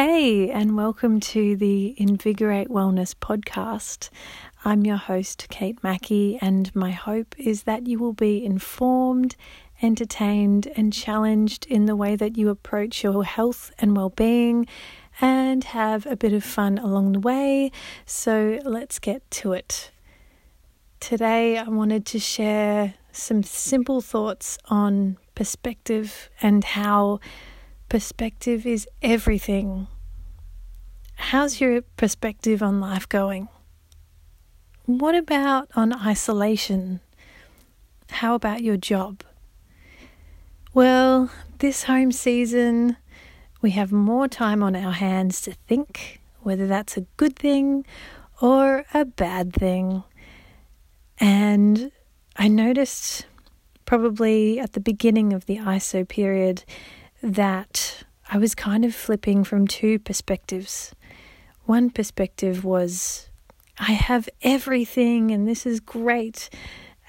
Hey, and welcome to the Invigorate Wellness podcast. I'm your host, Kate Mackey, and my hope is that you will be informed, entertained, and challenged in the way that you approach your health and well being and have a bit of fun along the way. So let's get to it. Today, I wanted to share some simple thoughts on perspective and how perspective is everything. How's your perspective on life going? What about on isolation? How about your job? Well, this home season, we have more time on our hands to think whether that's a good thing or a bad thing. And I noticed probably at the beginning of the ISO period that I was kind of flipping from two perspectives. One perspective was, I have everything and this is great.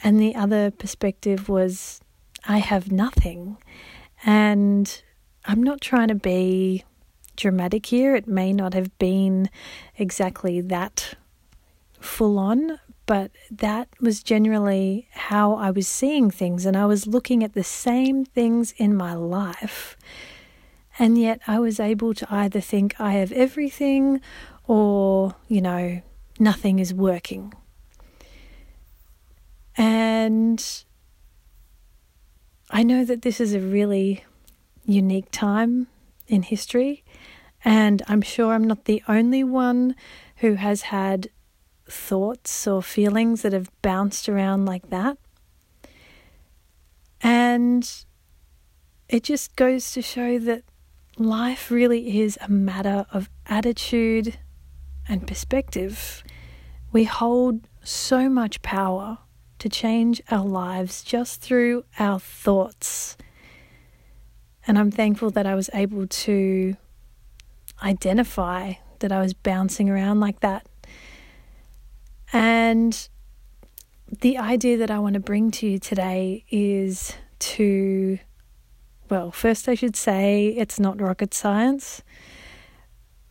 And the other perspective was, I have nothing. And I'm not trying to be dramatic here. It may not have been exactly that full on, but that was generally how I was seeing things, and I was looking at the same things in my life. And yet, I was able to either think I have everything or, you know, nothing is working. And I know that this is a really unique time in history, and I'm sure I'm not the only one who has had thoughts or feelings that have bounced around like that. And it just goes to show that life really is a matter of attitude and perspective. We hold so much power to change our lives just through our thoughts. And I'm thankful that I was able to identify that I was bouncing around like that and the idea that I want to bring to you today is to, well, first I should say it's not rocket science.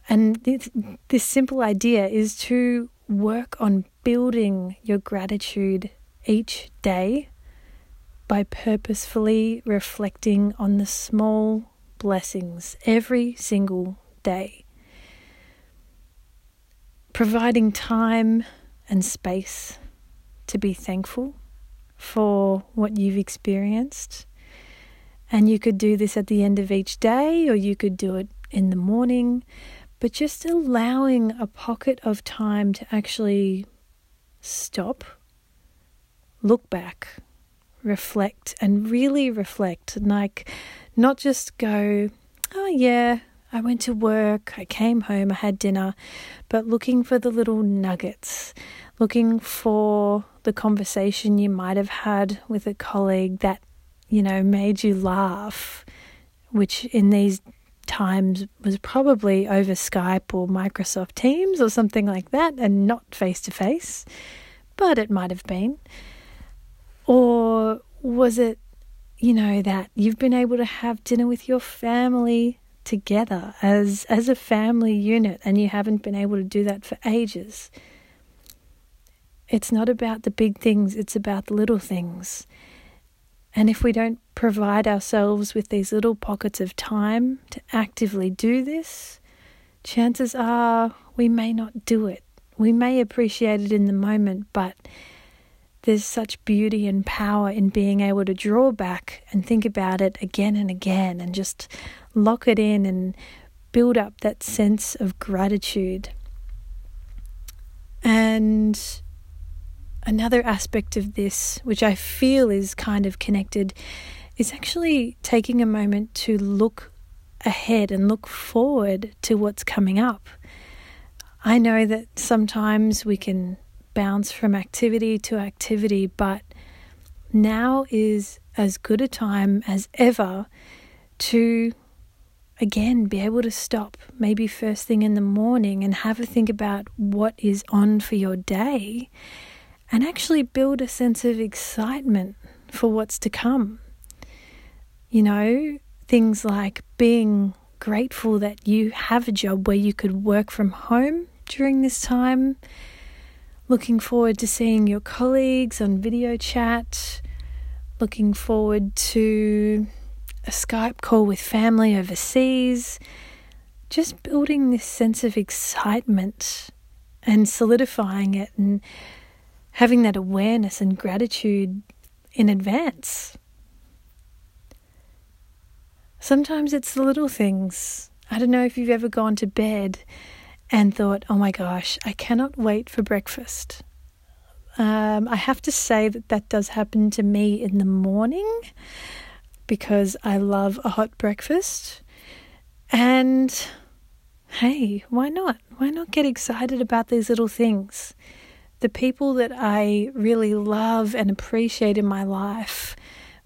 And this, this simple idea is to work on building your gratitude each day by purposefully reflecting on the small blessings every single day. Providing time and space to be thankful for what you've experienced. And you could do this at the end of each day, or you could do it in the morning, but just allowing a pocket of time to actually stop, look back, reflect, and really reflect. Like, not just go, oh, yeah, I went to work, I came home, I had dinner, but looking for the little nuggets, looking for the conversation you might have had with a colleague that, you know, made you laugh, which in these times was probably over Skype or Microsoft Teams or something like that and not face to face, but it might have been. Or was it, you know, that you've been able to have dinner with your family together as as a family unit and you haven't been able to do that for ages. It's not about the big things, it's about the little things. And if we don't provide ourselves with these little pockets of time to actively do this, chances are we may not do it. We may appreciate it in the moment, but there's such beauty and power in being able to draw back and think about it again and again and just lock it in and build up that sense of gratitude. And another aspect of this, which I feel is kind of connected, is actually taking a moment to look ahead and look forward to what's coming up. I know that sometimes we can bounce from activity to activity, but now is as good a time as ever to again be able to stop maybe first thing in the morning and have a think about what is on for your day and actually build a sense of excitement for what's to come. You know, things like being grateful that you have a job where you could work from home during this time. Looking forward to seeing your colleagues on video chat. Looking forward to a Skype call with family overseas. Just building this sense of excitement and solidifying it and having that awareness and gratitude in advance. Sometimes it's the little things. I don't know if you've ever gone to bed and thought, oh my gosh, I cannot wait for breakfast. Um, I have to say that that does happen to me in the morning because I love a hot breakfast. And hey, why not? Why not get excited about these little things? The people that I really love and appreciate in my life,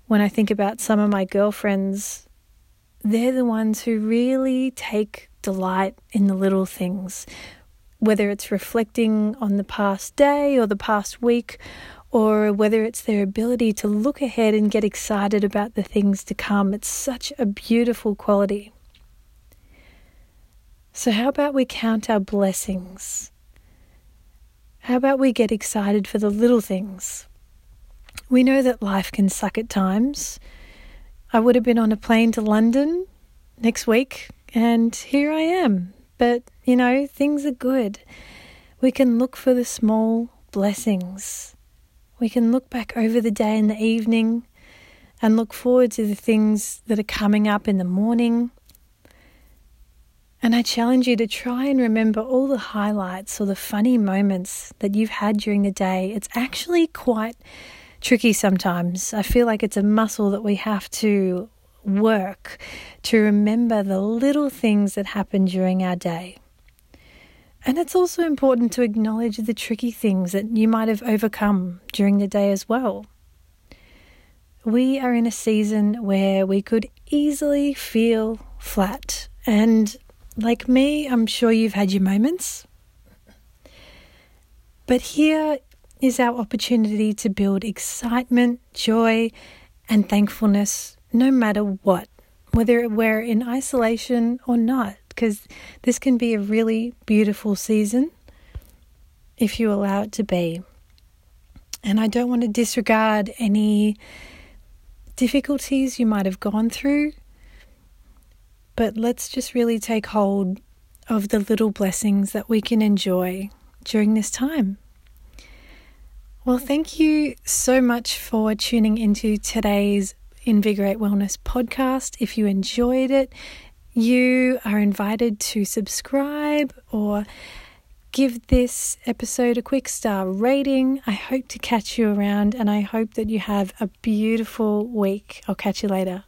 when I think about some of my girlfriends, they're the ones who really take delight in the little things, whether it's reflecting on the past day or the past week, or whether it's their ability to look ahead and get excited about the things to come. It's such a beautiful quality. So, how about we count our blessings? How about we get excited for the little things? We know that life can suck at times. I would have been on a plane to London next week, and here I am. But, you know, things are good. We can look for the small blessings. We can look back over the day and the evening and look forward to the things that are coming up in the morning. And I challenge you to try and remember all the highlights or the funny moments that you've had during the day. It's actually quite tricky sometimes. I feel like it's a muscle that we have to work to remember the little things that happen during our day. And it's also important to acknowledge the tricky things that you might have overcome during the day as well. We are in a season where we could easily feel flat. And like me, I'm sure you've had your moments. But here is our opportunity to build excitement, joy, and thankfulness no matter what, whether we're in isolation or not, because this can be a really beautiful season if you allow it to be. And I don't want to disregard any difficulties you might have gone through, but let's just really take hold of the little blessings that we can enjoy during this time. Well, thank you so much for tuning into today's Invigorate Wellness podcast. If you enjoyed it, you are invited to subscribe or give this episode a quick star rating. I hope to catch you around and I hope that you have a beautiful week. I'll catch you later.